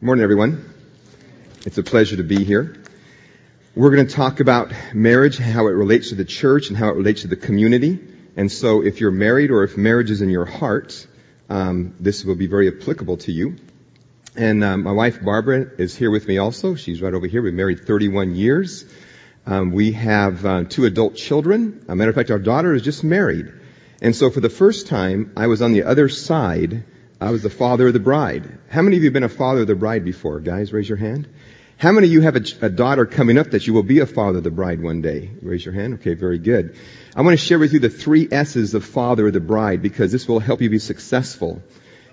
Good morning, everyone. It's a pleasure to be here. We're going to talk about marriage, how it relates to the church, and how it relates to the community. And so, if you're married or if marriage is in your heart, um, this will be very applicable to you. And um, my wife Barbara is here with me also. She's right over here. We've married 31 years. Um, we have uh, two adult children. As a matter of fact, our daughter is just married. And so, for the first time, I was on the other side I was the father of the bride. How many of you have been a father of the bride before? Guys, raise your hand. How many of you have a, a, daughter coming up that you will be a father of the bride one day? Raise your hand. Okay, very good. I want to share with you the three S's of father of the bride because this will help you be successful.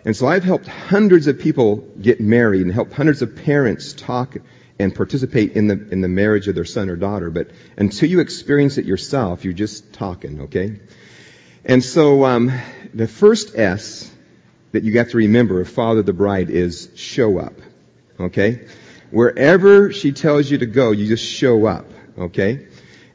And so I've helped hundreds of people get married and helped hundreds of parents talk and participate in the, in the marriage of their son or daughter. But until you experience it yourself, you're just talking, okay? And so, um, the first S that you got to remember of Father the Bride is show up. Okay? Wherever she tells you to go, you just show up. Okay?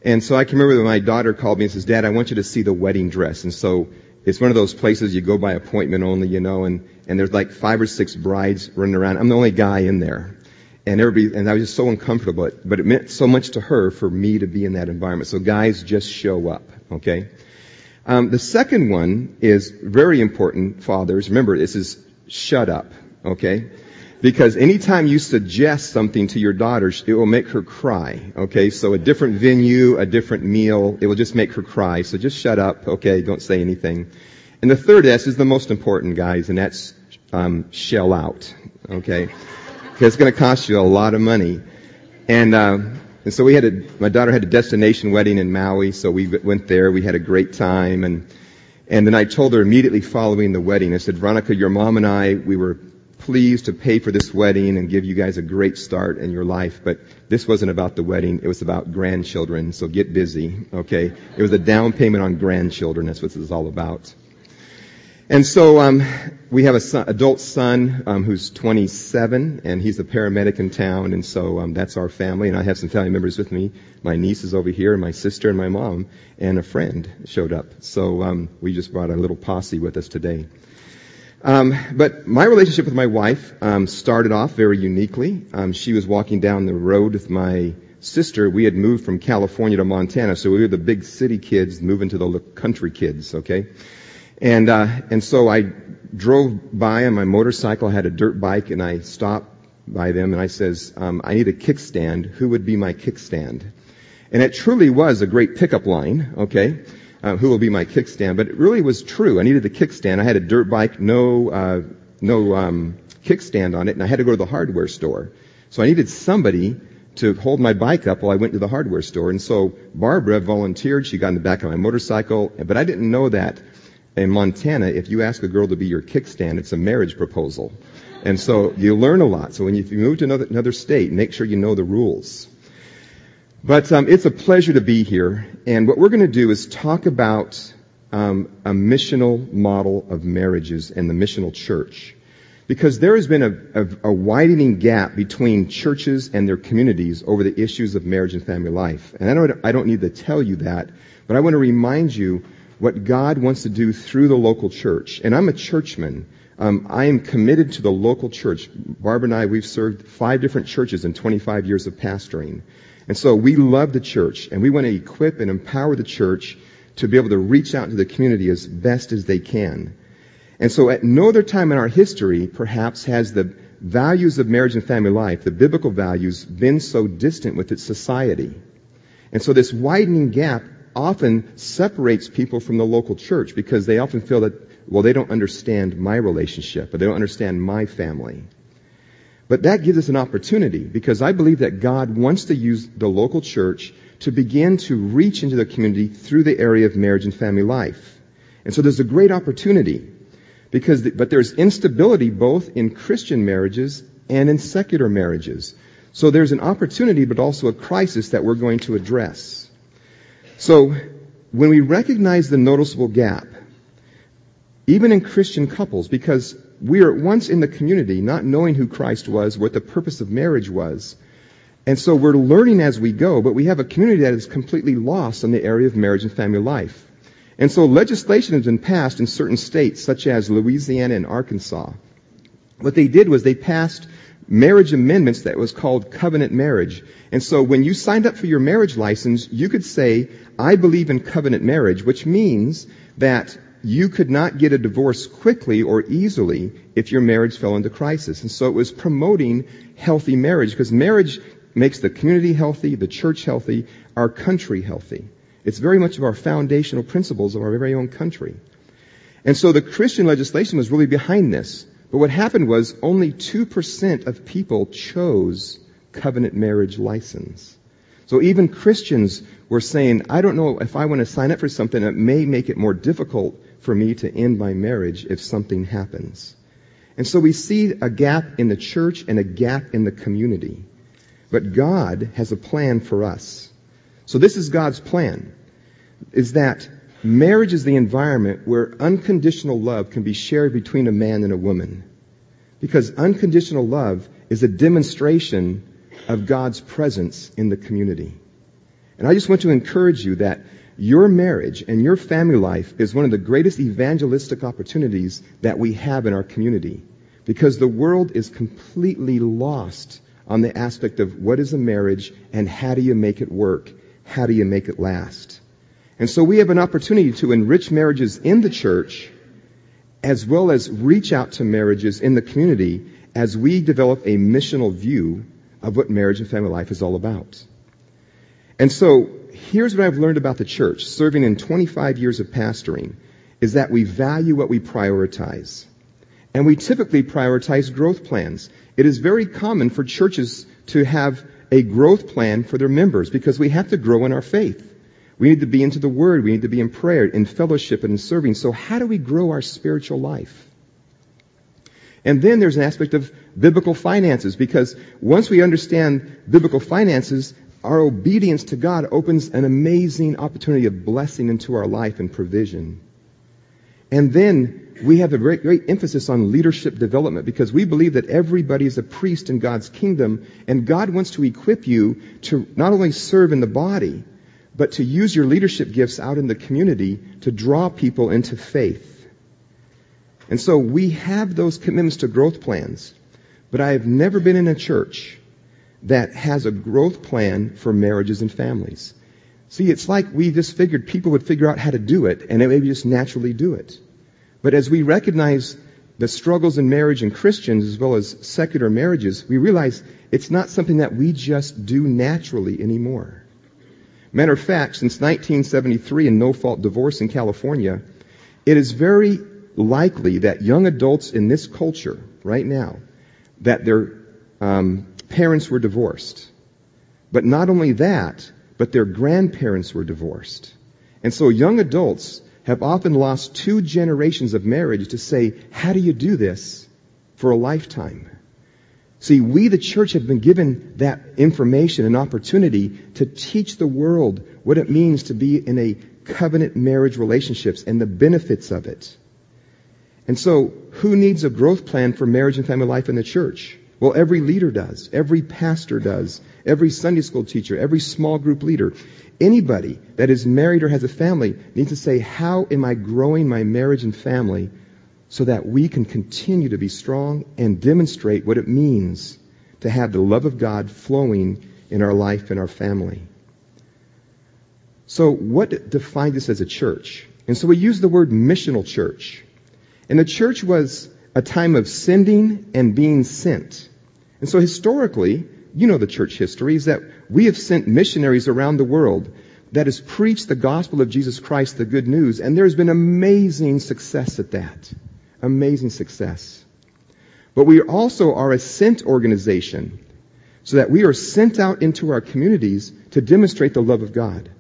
And so I can remember when my daughter called me and says, Dad, I want you to see the wedding dress. And so it's one of those places you go by appointment only, you know, and, and there's like five or six brides running around. I'm the only guy in there. And everybody, and I was just so uncomfortable, but it meant so much to her for me to be in that environment. So guys, just show up. Okay? Um, the second one is very important, fathers. Remember, this is shut up, okay? Because anytime you suggest something to your daughter, it will make her cry, okay? So a different venue, a different meal, it will just make her cry. So just shut up, okay? Don't say anything. And the third S is the most important, guys, and that's um, shell out, okay? Because it's going to cost you a lot of money. And uh, and so we had a, my daughter had a destination wedding in Maui, so we went there. We had a great time, and and then I told her immediately following the wedding, I said, Veronica, your mom and I, we were pleased to pay for this wedding and give you guys a great start in your life, but this wasn't about the wedding. It was about grandchildren, so get busy, okay? It was a down payment on grandchildren. That's what this is all about. And so um, we have an son, adult son um, who's 27, and he's a paramedic in town, and so um, that's our family. And I have some family members with me. My niece is over here, and my sister, and my mom, and a friend showed up. So um, we just brought a little posse with us today. Um, but my relationship with my wife um, started off very uniquely. Um, she was walking down the road with my sister. We had moved from California to Montana, so we were the big city kids moving to the country kids. Okay. And, uh, and so I drove by on my motorcycle, I had a dirt bike, and I stopped by them and I says, um, I need a kickstand. Who would be my kickstand? And it truly was a great pickup line, okay? Uh, who will be my kickstand? But it really was true. I needed the kickstand. I had a dirt bike, no, uh, no, um, kickstand on it, and I had to go to the hardware store. So I needed somebody to hold my bike up while I went to the hardware store. And so Barbara volunteered. She got in the back of my motorcycle, but I didn't know that in Montana, if you ask a girl to be your kickstand, it's a marriage proposal. And so you learn a lot. So when you, move to another, another state, make sure you know the rules. But um, it's a pleasure to be here. And what we're going to do is talk about um, a missional model of marriages and the missional church. Because there has been a, a, a widening gap between churches and their communities over the issues of marriage and family life. And I don't, I don't need to tell you that, but I want to remind you what God wants to do through the local church. And I'm a churchman. Um, I am committed to the local church. Barbara and I, we've served five different churches in 25 years of pastoring. And so we love the church and we want to equip and empower the church to be able to reach out to the community as best as they can. And so at no other time in our history, perhaps, has the values of marriage and family life, the biblical values, been so distant with its society. And so this widening gap often separates people from the local church because they often feel that, well, they don't understand my relationship or they don't understand my family. But that gives us an opportunity because I believe that God wants to use the local church to begin to reach into the community through the area of marriage and family life. And so there's a great opportunity because, the, but there's instability both in Christian marriages and in secular marriages. So there's an opportunity but also a crisis that we're going to address. So, when we recognize the noticeable gap, even in Christian couples, because we are once in the community not knowing who Christ was, what the purpose of marriage was, and so we're learning as we go, but we have a community that is completely lost in the area of marriage and family life. And so legislation has been passed in certain states, such as Louisiana and Arkansas. What they did was they passed marriage amendments that was called covenant marriage. And so when you signed up for your marriage license, you could say, I believe in covenant marriage, which means that you could not get a divorce quickly or easily if your marriage fell into crisis. And so it was promoting healthy marriage because marriage makes the community healthy, the church healthy, our country healthy. It's very much of our foundational principles of our very own country. And so the Christian legislation was really behind this. But what happened was only 2% of people chose covenant marriage license. So even Christians were saying, I don't know if I want to sign up for something that may make it more difficult for me to end my marriage if something happens. And so we see a gap in the church and a gap in the community. But God has a plan for us. So this is God's plan, is that marriage is the environment where unconditional love can be shared between a man and a woman. Because unconditional love is a demonstration of God's presence in the community. And I just want to encourage you that your marriage and your family life is one of the greatest evangelistic opportunities that we have in our community. Because the world is completely lost on the aspect of what is a marriage and how do you make it work? How do you make it last? And so we have an opportunity to enrich marriages in the church as well as reach out to marriages in the community as we develop a missional view of what marriage and family life is all about. And so here's what I've learned about the church, serving in 25 years of pastoring, is that we value what we prioritize. And we typically prioritize growth plans. It is very common for churches to have a growth plan for their members because we have to grow in our faith. We need to be into the Word. We need to be in prayer, in fellowship, and in serving. So how do we grow our spiritual life? And then there's an aspect of biblical finances because once we understand biblical finances, our obedience to God opens an amazing opportunity of blessing into our life and provision. And then we have a great, great emphasis on leadership development because we believe that everybody is a priest in God's kingdom and God wants to equip you to not only serve in the body, but to use your leadership gifts out in the community to draw people into faith. And so we have those commitments to growth plans, but I have never been in a church that has a growth plan for marriages and families. See, it's like we just figured people would figure out how to do it and they maybe just naturally do it. But as we recognize the struggles in marriage in Christians as well as secular marriages, we realize it's not something that we just do naturally anymore. Matter of fact, since 1973 and no fault divorce in California, it is very likely that young adults in this culture right now, that their um, parents were divorced. But not only that, but their grandparents were divorced. And so young adults have often lost two generations of marriage to say, how do you do this for a lifetime? See, we, the church, have been given that information and opportunity to teach the world what it means to be in a covenant marriage relationships and the benefits of it. And so, who needs a growth plan for marriage and family life in the church? Well, every leader does. Every pastor does. Every Sunday school teacher, every small group leader. Anybody that is married or has a family needs to say, how am I growing my marriage and family so that we can continue to be strong and demonstrate what it means to have the love of God flowing in our life and our family. So what defined us as a church? And so we use the word missional church. And the church was a time of sending and being sent. And so historically, you know the church history, is that we have sent missionaries around the world that has preached the gospel of Jesus Christ, the good news, and there's been amazing success at that. Amazing success. But we also are a sent organization so that we are sent out into our communities to demonstrate the love of God.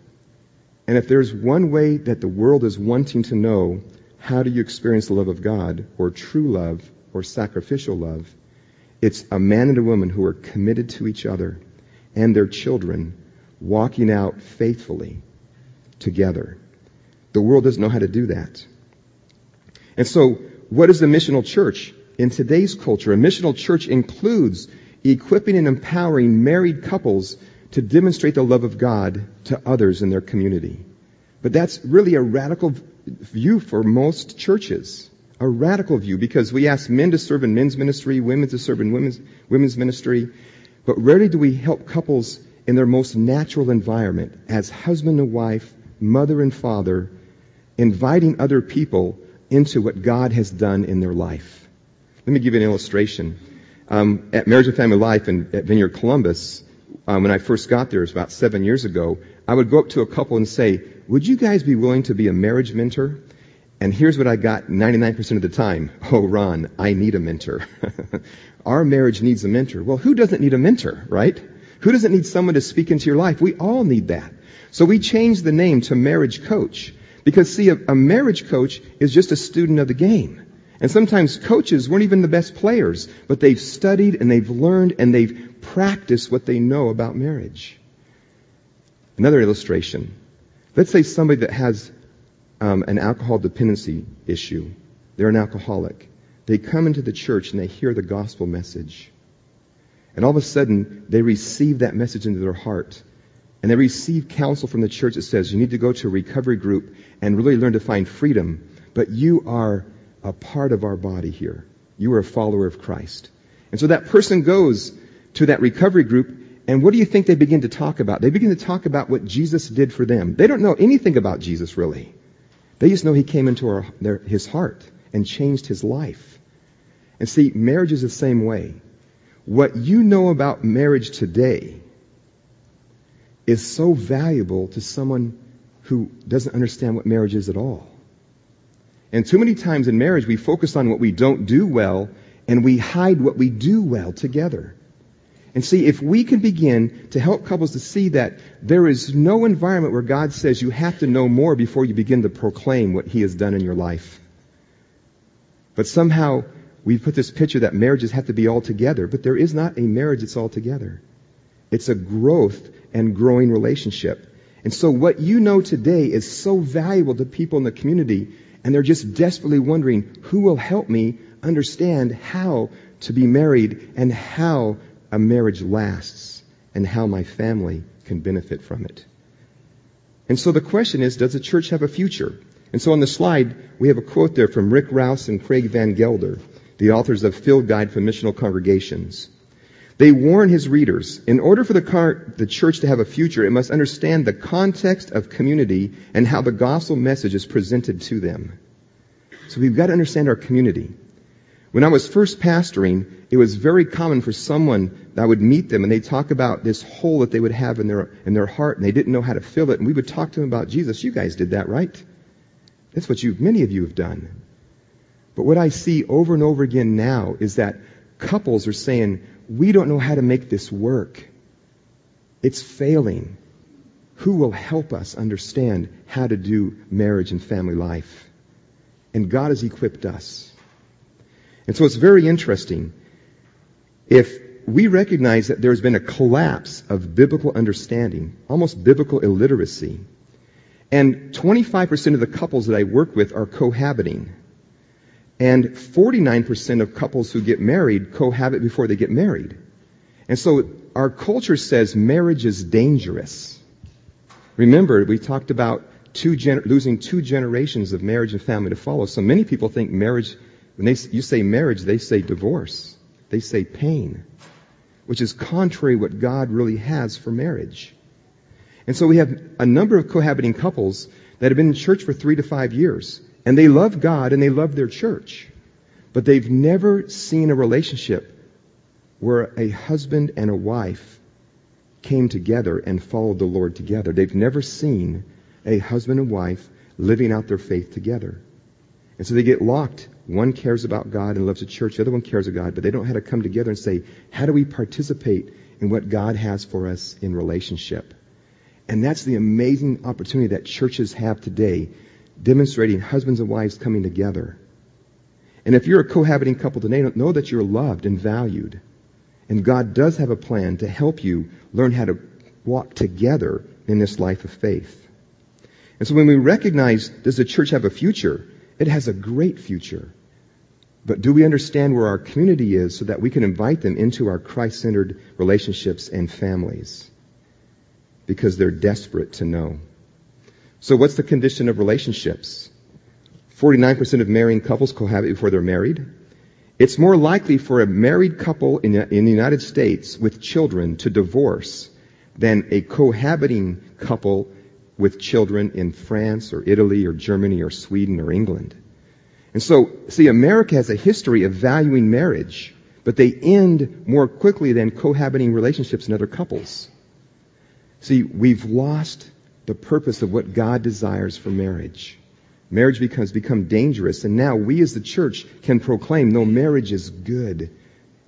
And if there's one way that the world is wanting to know how do you experience the love of God or true love or sacrificial love, it's a man and a woman who are committed to each other and their children walking out faithfully together. The world doesn't know how to do that. And so, what is the missional church? In today's culture, a missional church includes equipping and empowering married couples to demonstrate the love of God to others in their community. But that's really a radical view for most churches. a radical view because we ask men to serve in men's ministry, women to serve in women's, women's ministry, but rarely do we help couples in their most natural environment as husband and wife, mother and father, inviting other people into what God has done in their life. Let me give you an illustration. Um, at Marriage and Family Life in, at Vineyard Columbus, um, when I first got there, it was about seven years ago, I would go up to a couple and say, would you guys be willing to be a marriage mentor? And here's what I got 99% of the time. Oh, Ron, I need a mentor. Our marriage needs a mentor. Well, who doesn't need a mentor, right? Who doesn't need someone to speak into your life? We all need that. So we changed the name to marriage coach. Because see, a, a marriage coach is just a student of the game. And sometimes coaches weren't even the best players, but they've studied and they've learned and they've practiced what they know about marriage. Another illustration. Let's say somebody that has um, an alcohol dependency issue. They're an alcoholic. They come into the church and they hear the gospel message. And all of a sudden, they receive that message into their heart. And they receive counsel from the church that says, you need to go to a recovery group and really learn to find freedom. But you are a part of our body here. You are a follower of Christ. And so that person goes to that recovery group and what do you think they begin to talk about? They begin to talk about what Jesus did for them. They don't know anything about Jesus really. They just know he came into our, their, his heart and changed his life. And see, marriage is the same way. What you know about marriage today is so valuable to someone who doesn't understand what marriage is at all. And too many times in marriage, we focus on what we don't do well and we hide what we do well together. And see, if we can begin to help couples to see that there is no environment where God says you have to know more before you begin to proclaim what He has done in your life. But somehow we put this picture that marriages have to be all together, but there is not a marriage that's all together. It's a growth and growing relationship. And so what you know today is so valuable to people in the community, and they're just desperately wondering, who will help me understand how to be married and how a marriage lasts and how my family can benefit from it. And so the question is, does the church have a future? And so on the slide, we have a quote there from Rick Rouse and Craig Van Gelder, the authors of Field Guide for Missional Congregations. They warn his readers, in order for the, car- the church to have a future, it must understand the context of community and how the gospel message is presented to them. So we've got to understand our community. When I was first pastoring, it was very common for someone that I would meet them and they'd talk about this hole that they would have in their, in their heart and they didn't know how to fill it. And we would talk to them about Jesus. You guys did that, right? That's what you, many of you have done. But what I see over and over again now is that couples are saying, we don't know how to make this work. It's failing. Who will help us understand how to do marriage and family life? And God has equipped us. And so it's very interesting. If we recognize that there's been a collapse of biblical understanding, almost biblical illiteracy, and 25% of the couples that I work with are cohabiting. And 49% of couples who get married cohabit before they get married. And so our culture says marriage is dangerous. Remember, we talked about two losing two generations of marriage and family to follow. So many people think marriage when they, you say marriage, they say divorce. They say pain, which is contrary what God really has for marriage. And so we have a number of cohabiting couples that have been in church for three to five years, and they love God and they love their church, but they've never seen a relationship where a husband and a wife came together and followed the Lord together. They've never seen a husband and wife living out their faith together. And so they get locked one cares about God and loves the church. The other one cares about God, but they don't know how to come together and say, how do we participate in what God has for us in relationship? And that's the amazing opportunity that churches have today, demonstrating husbands and wives coming together. And if you're a cohabiting couple today, know that you're loved and valued. And God does have a plan to help you learn how to walk together in this life of faith. And so when we recognize, does the church have a future? It has a great future. But do we understand where our community is so that we can invite them into our Christ centered relationships and families? Because they're desperate to know. So, what's the condition of relationships? 49% of marrying couples cohabit before they're married. It's more likely for a married couple in in the United States with children to divorce than a cohabiting couple with children in France or Italy or Germany or Sweden or England. And so, see, America has a history of valuing marriage, but they end more quickly than cohabiting relationships in other couples. See, we've lost the purpose of what God desires for marriage. Marriage becomes become dangerous, and now we as the church can proclaim, no, marriage is good,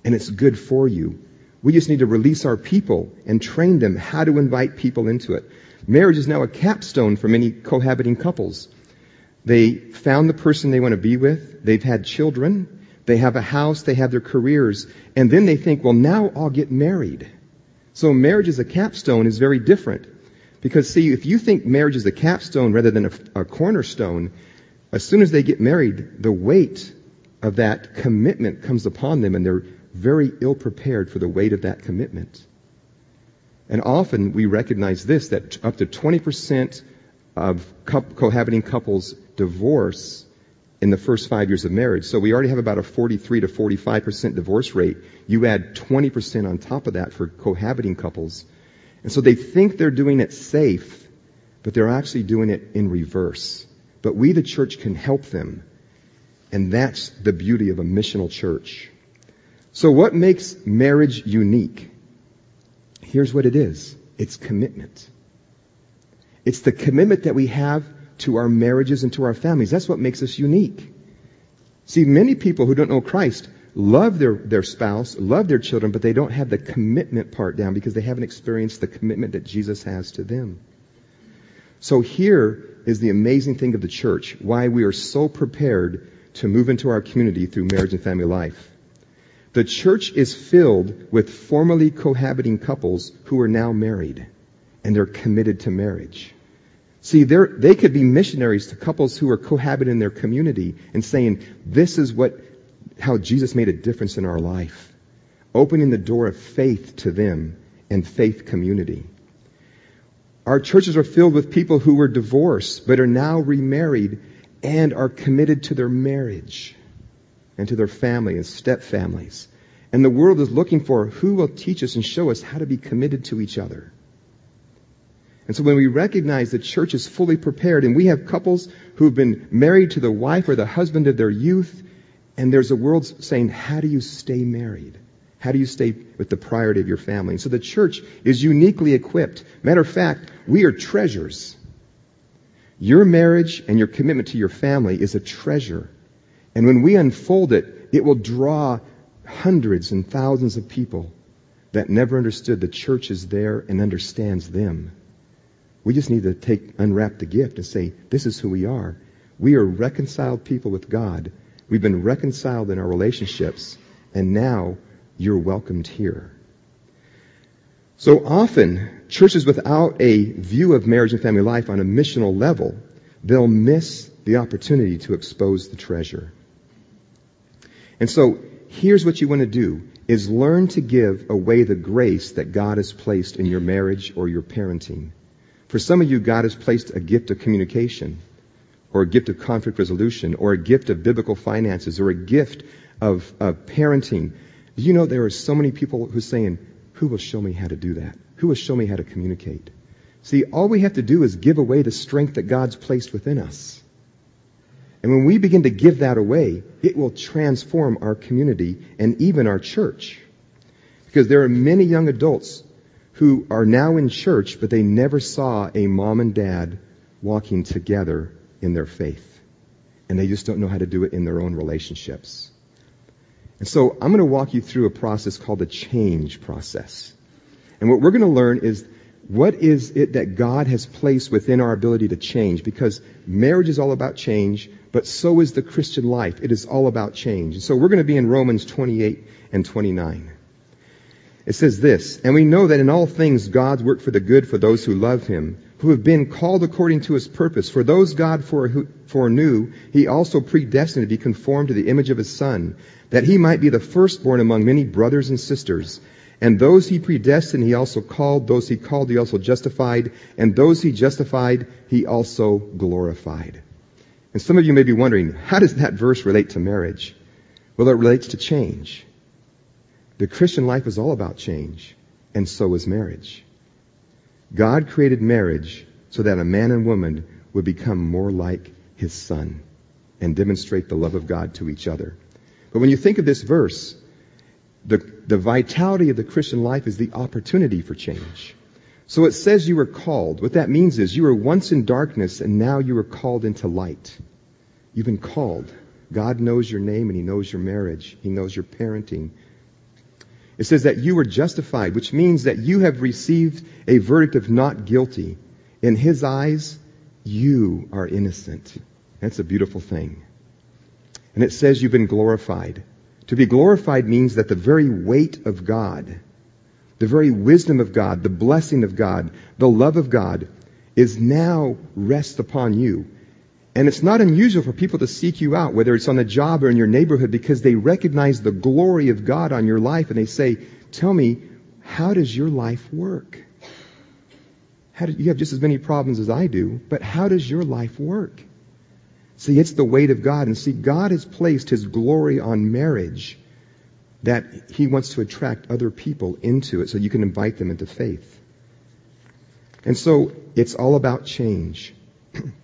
and it's good for you. We just need to release our people and train them how to invite people into it. Marriage is now a capstone for many cohabiting couples. They found the person they want to be with. They've had children. They have a house. They have their careers. And then they think, well, now I'll get married. So marriage as a capstone is very different. Because see, if you think marriage is a capstone rather than a, a cornerstone, as soon as they get married, the weight of that commitment comes upon them and they're very ill prepared for the weight of that commitment. And often we recognize this, that up to 20% of cohabiting couples divorce in the first five years of marriage. So we already have about a 43 to 45% divorce rate. You add 20% on top of that for cohabiting couples. And so they think they're doing it safe, but they're actually doing it in reverse. But we, the church, can help them. And that's the beauty of a missional church. So what makes marriage unique? Here's what it is. It's commitment. It's the commitment that we have to our marriages and to our families. That's what makes us unique. See, many people who don't know Christ love their, their spouse, love their children, but they don't have the commitment part down because they haven't experienced the commitment that Jesus has to them. So here is the amazing thing of the church, why we are so prepared to move into our community through marriage and family life. The church is filled with formerly cohabiting couples who are now married and they're committed to marriage. See, they could be missionaries to couples who are cohabiting in their community and saying, this is what, how Jesus made a difference in our life. Opening the door of faith to them and faith community. Our churches are filled with people who were divorced but are now remarried and are committed to their marriage and to their family and step families. And the world is looking for who will teach us and show us how to be committed to each other. And so when we recognize the church is fully prepared and we have couples who've been married to the wife or the husband of their youth, and there's a world saying, how do you stay married? How do you stay with the priority of your family? And so the church is uniquely equipped. Matter of fact, we are treasures. Your marriage and your commitment to your family is a treasure. And when we unfold it, it will draw hundreds and thousands of people that never understood the church is there and understands them. We just need to take, unwrap the gift and say, this is who we are. We are reconciled people with God. We've been reconciled in our relationships, and now you're welcomed here. So often, churches without a view of marriage and family life on a missional level, they'll miss the opportunity to expose the treasure. And so, here's what you want to do is learn to give away the grace that God has placed in your marriage or your parenting. For some of you, God has placed a gift of communication, or a gift of conflict resolution, or a gift of biblical finances, or a gift of, of parenting. Do you know there are so many people who are saying, Who will show me how to do that? Who will show me how to communicate? See, all we have to do is give away the strength that God's placed within us. And when we begin to give that away, it will transform our community and even our church. Because there are many young adults who are now in church, but they never saw a mom and dad walking together in their faith. And they just don't know how to do it in their own relationships. And so I'm going to walk you through a process called the change process. And what we're going to learn is what is it that God has placed within our ability to change? Because marriage is all about change, but so is the Christian life. It is all about change. And so we're going to be in Romans 28 and 29. It says this, and we know that in all things God's work for the good for those who love him, who have been called according to his purpose. For those God foreknew, he also predestined to be conformed to the image of his son, that he might be the firstborn among many brothers and sisters. And those he predestined, he also called. Those he called, he also justified. And those he justified, he also glorified. And some of you may be wondering, how does that verse relate to marriage? Well, it relates to change. The Christian life is all about change, and so is marriage. God created marriage so that a man and woman would become more like his son and demonstrate the love of God to each other. But when you think of this verse, the, the vitality of the Christian life is the opportunity for change. So it says you were called. What that means is you were once in darkness and now you are called into light. You've been called. God knows your name and He knows your marriage. He knows your parenting. It says that you were justified, which means that you have received a verdict of not guilty. In His eyes, you are innocent. That's a beautiful thing. And it says you've been glorified. To be glorified means that the very weight of God, the very wisdom of God, the blessing of God, the love of God is now rests upon you. And it's not unusual for people to seek you out, whether it's on the job or in your neighborhood, because they recognize the glory of God on your life and they say, tell me, how does your life work? Do, you have just as many problems as I do, but how does your life work? See, it's the weight of God. And see, God has placed His glory on marriage that He wants to attract other people into it so you can invite them into faith. And so it's all about change.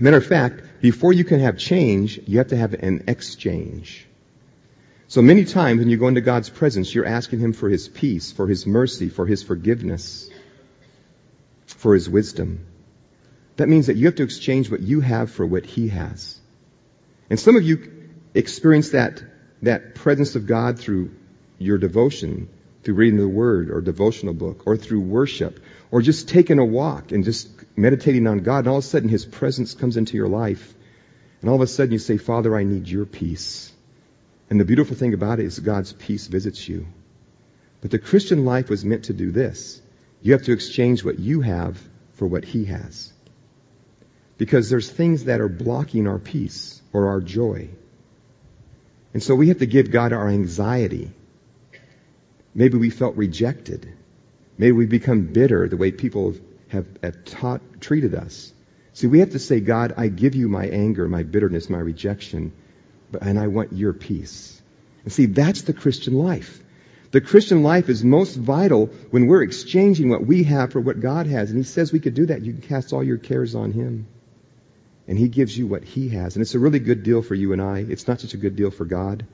Matter of fact, before you can have change, you have to have an exchange. So many times when you go into God's presence, you're asking Him for His peace, for His mercy, for His forgiveness, for His wisdom. That means that you have to exchange what you have for what He has. And some of you experience that, that presence of God through your devotion, through reading the Word or devotional book, or through worship, or just taking a walk and just meditating on God, and all of a sudden His presence comes into your life. And all of a sudden you say, Father, I need your peace. And the beautiful thing about it is God's peace visits you. But the Christian life was meant to do this. You have to exchange what you have for what He has. Because there's things that are blocking our peace or our joy. And so we have to give God our anxiety. Maybe we felt rejected. Maybe we become bitter the way people have, have taught, treated us. See, we have to say, God, I give you my anger, my bitterness, my rejection, but, and I want your peace. And see, that's the Christian life. The Christian life is most vital when we're exchanging what we have for what God has. And He says we could do that. You can cast all your cares on Him and He gives you what He has. And it's a really good deal for you and I. It's not such a good deal for God,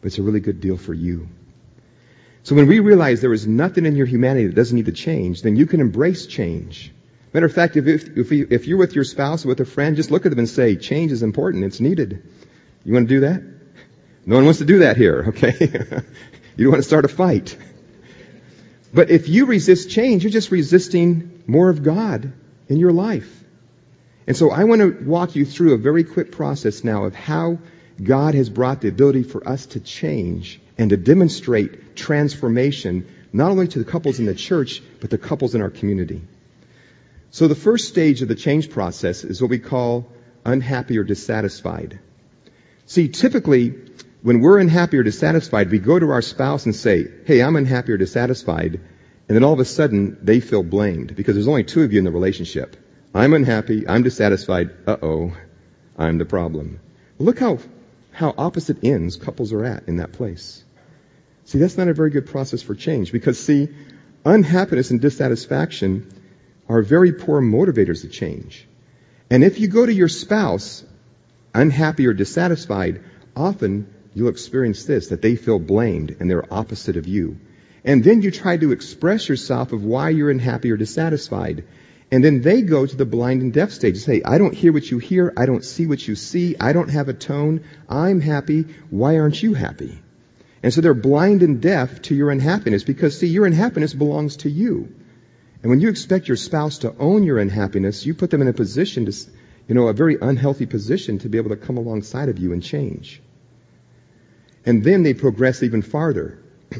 but it's a really good deal for you. So when we realize there is nothing in your humanity that doesn't need to change, then you can embrace change. Matter of fact, if, if, if you're with your spouse or with a friend, just look at them and say, change is important. It's needed. You want to do that? No one wants to do that here, okay? you don't want to start a fight. But if you resist change, you're just resisting more of God in your life. And so I want to walk you through a very quick process now of how God has brought the ability for us to change and to demonstrate transformation, not only to the couples in the church, but the couples in our community. So the first stage of the change process is what we call unhappy or dissatisfied. See, typically, when we're unhappy or dissatisfied, we go to our spouse and say, hey, I'm unhappy or dissatisfied, and then all of a sudden, they feel blamed because there's only two of you in the relationship. I'm unhappy. I'm dissatisfied. Uh-oh. I'm the problem. Look how, how opposite ends couples are at in that place. See, that's not a very good process for change because see, unhappiness and dissatisfaction are very poor motivators to change. And if you go to your spouse unhappy or dissatisfied, often you'll experience this, that they feel blamed and they're opposite of you. And then you try to express yourself of why you're unhappy or dissatisfied. And then they go to the blind and deaf stage and say, I don't hear what you hear. I don't see what you see. I don't have a tone. I'm happy. Why aren't you happy? And so they're blind and deaf to your unhappiness because see, your unhappiness belongs to you. And when you expect your spouse to own your unhappiness, you put them in a position to, you know, a very unhealthy position to be able to come alongside of you and change. And then they progress even farther.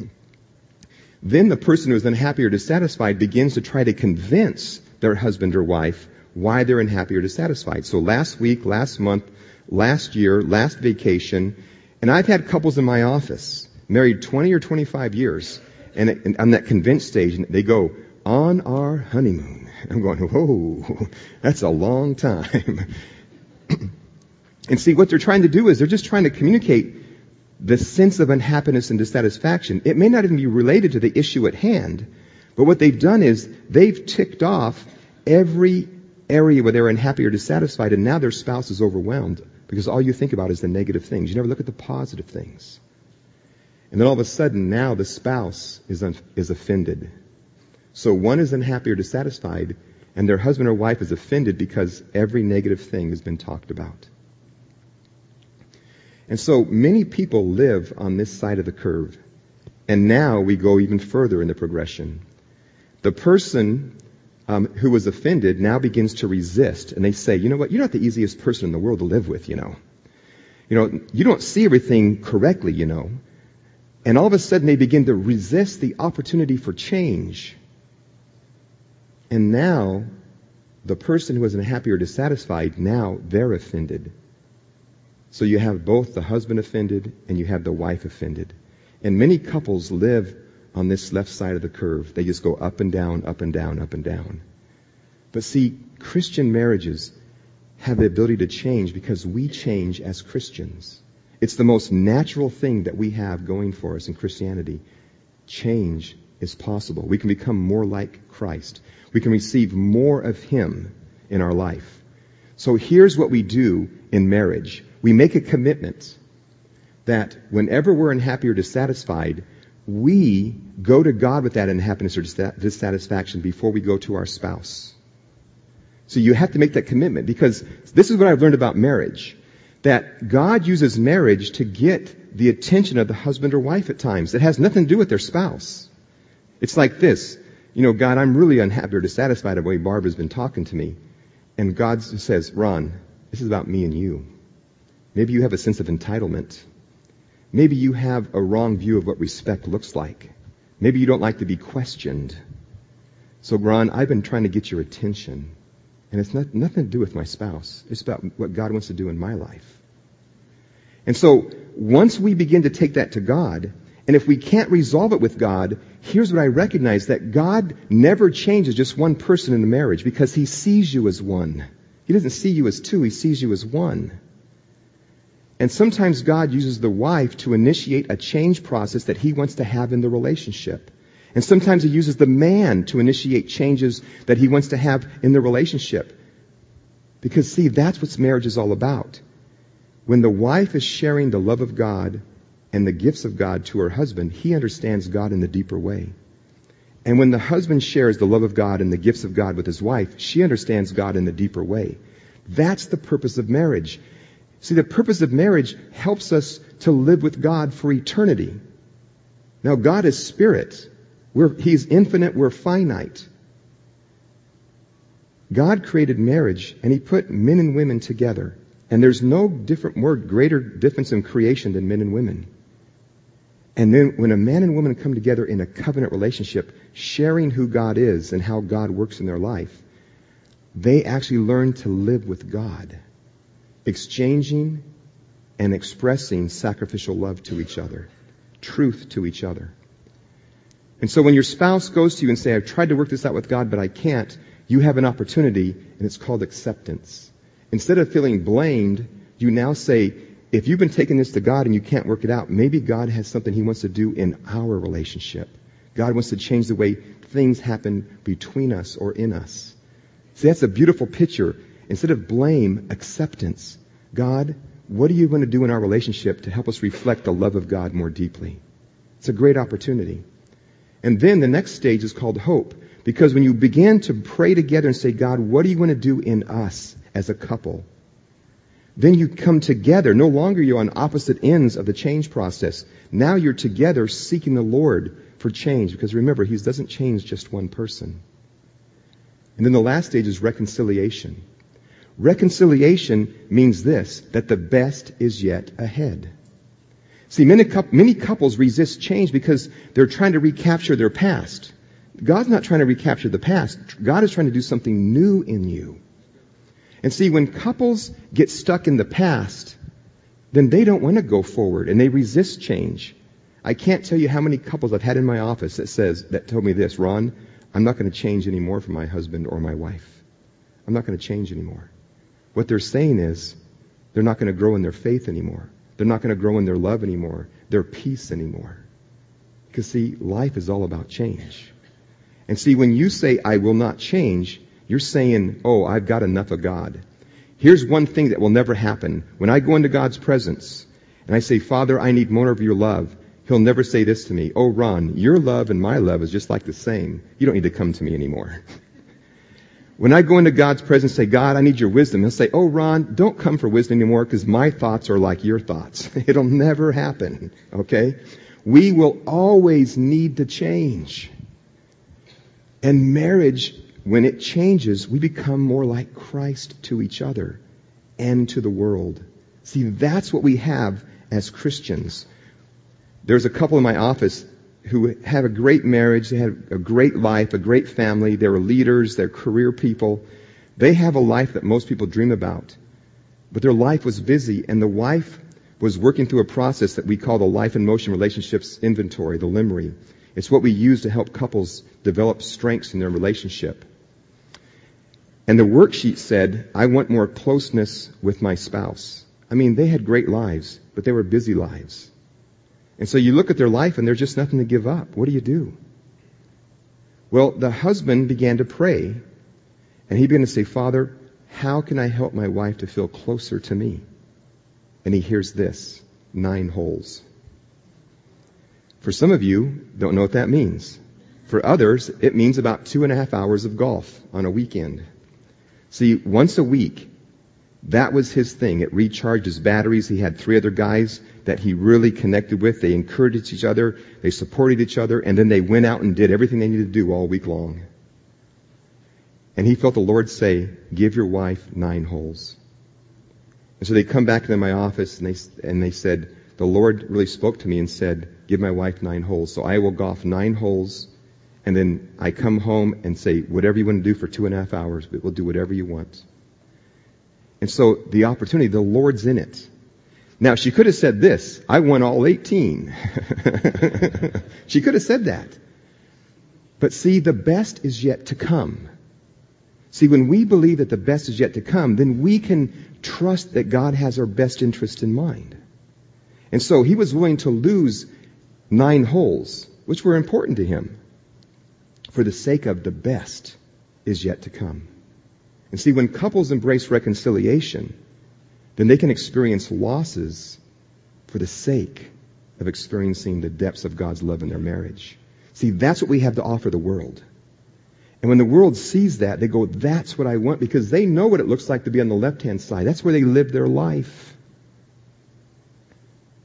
then the person who is unhappy or dissatisfied begins to try to convince their husband or wife why they're unhappy or dissatisfied. So last week, last month, last year, last vacation, and I've had couples in my office, married 20 or 25 years, and, on that convinced stage, and they go, on our honeymoon. I'm going, whoa, that's a long time. And see, what they're trying to do is they're just trying to communicate the sense of unhappiness and dissatisfaction. It may not even be related to the issue at hand, but what they've done is they've ticked off every area where they're unhappy or dissatisfied, and now their spouse is overwhelmed because all you think about is the negative things. You never look at the positive things. And then all of a sudden, now the spouse is, un- is offended. So one is unhappy or dissatisfied, and their husband or wife is offended because every negative thing has been talked about. And so many people live on this side of the curve. And now we go even further in the progression. The person um, who was offended now begins to resist, and they say, you know what, you're not the easiest person in the world to live with, you know. You know, you don't see everything correctly, you know. And all of a sudden they begin to resist the opportunity for change. And now, the person who was unhappy or dissatisfied, now they're offended. So you have both the husband offended and you have the wife offended. And many couples live on this left side of the curve. They just go up and down, up and down, up and down. But see, Christian marriages have the ability to change because we change as Christians. It's the most natural thing that we have going for us in Christianity. Change is possible. We can become more like Christ. We can receive more of Him in our life. So here's what we do in marriage we make a commitment that whenever we're unhappy or dissatisfied, we go to God with that unhappiness or dissatisfaction before we go to our spouse. So you have to make that commitment because this is what I've learned about marriage. That God uses marriage to get the attention of the husband or wife at times. It has nothing to do with their spouse. It's like this. You know, God, I'm really unhappy or dissatisfied of the way Barbara's been talking to me. And God says, Ron, this is about me and you. Maybe you have a sense of entitlement. Maybe you have a wrong view of what respect looks like. Maybe you don't like to be questioned. So, Ron, I've been trying to get your attention. And it's not, nothing to do with my spouse. It's about what God wants to do in my life. And so, once we begin to take that to God, and if we can't resolve it with God, here's what I recognize that God never changes just one person in a marriage because He sees you as one. He doesn't see you as two, He sees you as one. And sometimes God uses the wife to initiate a change process that he wants to have in the relationship. And sometimes he uses the man to initiate changes that he wants to have in the relationship. Because see, that's what marriage is all about. When the wife is sharing the love of God and the gifts of God to her husband, he understands God in the deeper way. And when the husband shares the love of God and the gifts of God with his wife, she understands God in the deeper way. That's the purpose of marriage. See, the purpose of marriage helps us to live with God for eternity. Now, God is spirit. We're, he's infinite, we're finite. God created marriage and He put men and women together. And there's no different, more greater difference in creation than men and women. And then when a man and woman come together in a covenant relationship, sharing who God is and how God works in their life, they actually learn to live with God exchanging and expressing sacrificial love to each other, truth to each other. And so when your spouse goes to you and say, I've tried to work this out with God, but I can't, you have an opportunity, and it's called acceptance. Instead of feeling blamed, you now say, if you've been taking this to God and you can't work it out, maybe God has something He wants to do in our relationship. God wants to change the way things happen between us or in us. See, that's a beautiful picture Instead of blame, acceptance. God, what are you going to do in our relationship to help us reflect the love of God more deeply? It's a great opportunity. And then the next stage is called hope. Because when you begin to pray together and say, God, what are you going to do in us as a couple? Then you come together. No longer you're on opposite ends of the change process. Now you're together seeking the Lord for change. Because remember, He doesn't change just one person. And then the last stage is reconciliation. Reconciliation means this, that the best is yet ahead. See, many, many couples resist change because they're trying to recapture their past. God's not trying to recapture the past. God is trying to do something new in you. And see, when couples get stuck in the past, then they don't want to go forward and they resist change. I can't tell you how many couples I've had in my office that says, that told me this, Ron, I'm not going to change anymore for my husband or my wife. I'm not going to change anymore. What they're saying is, They're not going to grow in their faith anymore. They're not going to grow in their love anymore, their peace anymore. Because see, life is all about change. And see, when you say, I will not change, you're saying, oh, I've got enough of God. Here's one thing that will never happen. When I go into God's presence and I say, Father, I need more of your love, He'll never say this to me, oh, Ron, your love and my love is just like the same. You don't need to come to me anymore. When I go into God's presence and say, God, I need your wisdom, He'll say, Oh, Ron, don't come for wisdom anymore because my thoughts are like your thoughts. It'll never happen. Okay? We will always need to change. And marriage, when it changes, we become more like Christ to each other and to the world. See, that's what we have as Christians. There's a couple in my office who have a great marriage, they had a great life, a great family, they were leaders, they're career people. They have a life that most people dream about. But their life was busy, and the wife was working through a process that we call the Life in Motion Relationships Inventory, the LIMRI. It's what we use to help couples develop strengths in their relationship. And the worksheet said, I want more closeness with my spouse. I mean, they had great lives, but they were busy lives. And so you look at their life and there's just nothing to give up. What do you do? Well, the husband began to pray and he began to say, Father, how can I help my wife to feel closer to me? And he hears this, nine holes. For some of you, don't know what that means. For others, it means about two and a half hours of golf on a weekend. See, once a week, that was his thing. It recharged his batteries. He had three other guys that he really connected with. They encouraged each other. They supported each other. And then they went out and did everything they needed to do all week long. And he felt the Lord say, give your wife nine holes. And so they come back into my office and they, and they said, the Lord really spoke to me and said, give my wife nine holes. So I will golf nine holes and then I come home and say, whatever you want to do for two and a half hours, but we'll do whatever you want. And so the opportunity, the Lord's in it. Now she could have said this, I won all 18. she could have said that. But see, the best is yet to come. See, when we believe that the best is yet to come, then we can trust that God has our best interest in mind. And so he was willing to lose nine holes, which were important to him, for the sake of the best is yet to come. And see, when couples embrace reconciliation, then they can experience losses for the sake of experiencing the depths of God's love in their marriage. See, that's what we have to offer the world. And when the world sees that, they go, that's what I want because they know what it looks like to be on the left-hand side. That's where they live their life.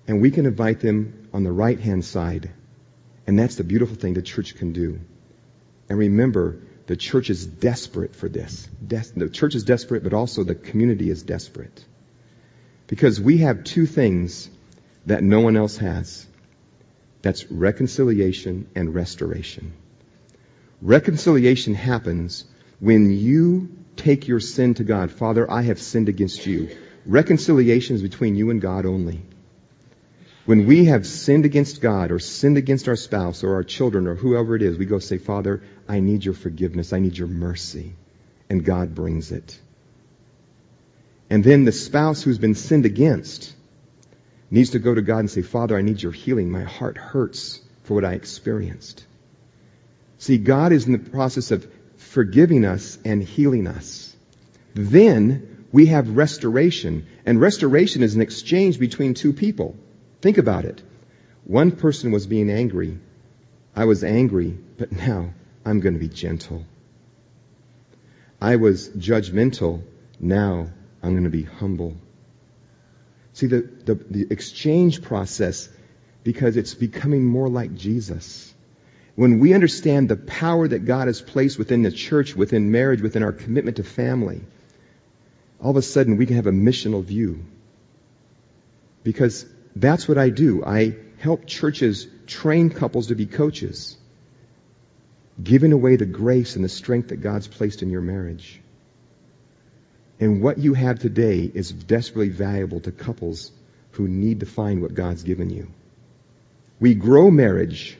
And we can invite them on the right-hand side. And that's the beautiful thing the church can do. And remember, the church is desperate for this. Des- the church is desperate, but also the community is desperate. Because we have two things that no one else has. That's reconciliation and restoration. Reconciliation happens when you take your sin to God. Father, I have sinned against you. Reconciliation is between you and God only. When we have sinned against God or sinned against our spouse or our children or whoever it is, we go say, Father, I need your forgiveness. I need your mercy. And God brings it. And then the spouse who's been sinned against needs to go to God and say, Father, I need your healing. My heart hurts for what I experienced. See, God is in the process of forgiving us and healing us. Then we have restoration. And restoration is an exchange between two people. Think about it. One person was being angry. I was angry, but now I'm going to be gentle. I was judgmental. Now I'm going to be humble. See, the, the, the, exchange process, because it's becoming more like Jesus. When we understand the power that God has placed within the church, within marriage, within our commitment to family, all of a sudden we can have a missional view. Because that's what I do. I help churches train couples to be coaches, giving away the grace and the strength that God's placed in your marriage. And what you have today is desperately valuable to couples who need to find what God's given you. We grow marriage.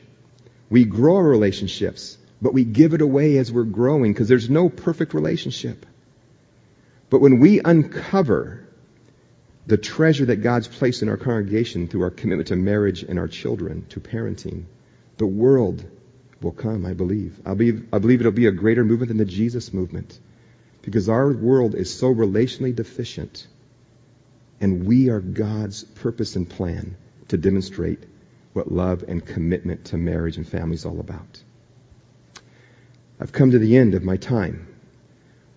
We grow our relationships, but we give it away as we're growing because there's no perfect relationship. But when we uncover the treasure that God's placed in our congregation through our commitment to marriage and our children, to parenting. The world will come, I believe. I believe, I believe it'll be a greater movement than the Jesus movement because our world is so relationally deficient and we are God's purpose and plan to demonstrate what love and commitment to marriage and family is all about. I've come to the end of my time.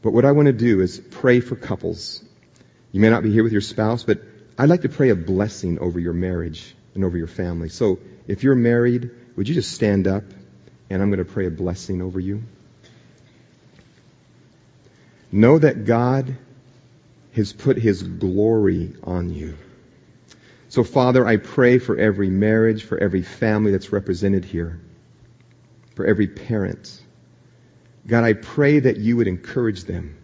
But what I want to do is pray for couples. You may not be here with your spouse, but I'd like to pray a blessing over your marriage and over your family. So if you're married, would you just stand up and I'm going to pray a blessing over you? Know that God has put his glory on you. So Father, I pray for every marriage, for every family that's represented here, for every parent, God, I pray that you would encourage them.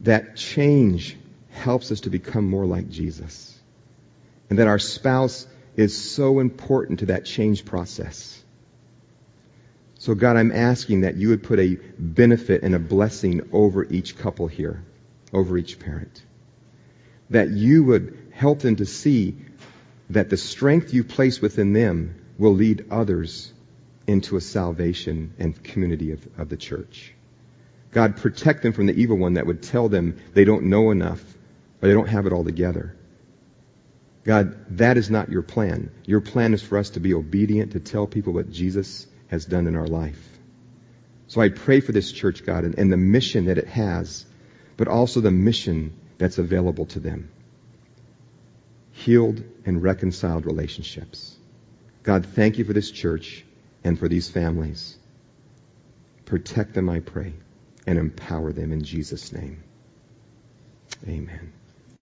That change helps us to become more like Jesus. And that our spouse is so important to that change process. So God, I'm asking that you would put a benefit and a blessing over each couple here, over each parent. That you would help them to see that the strength you place within them will lead others into a salvation and community of, of the church. God, protect them from the evil one that would tell them they don't know enough or they don't have it all together. God, that is not your plan. Your plan is for us to be obedient, to tell people what Jesus has done in our life. So I pray for this church, God, and, and the mission that it has, but also the mission that's available to them. Healed and reconciled relationships. God, thank you for this church and for these families. Protect them, I pray, and empower them in Jesus' name. Amen.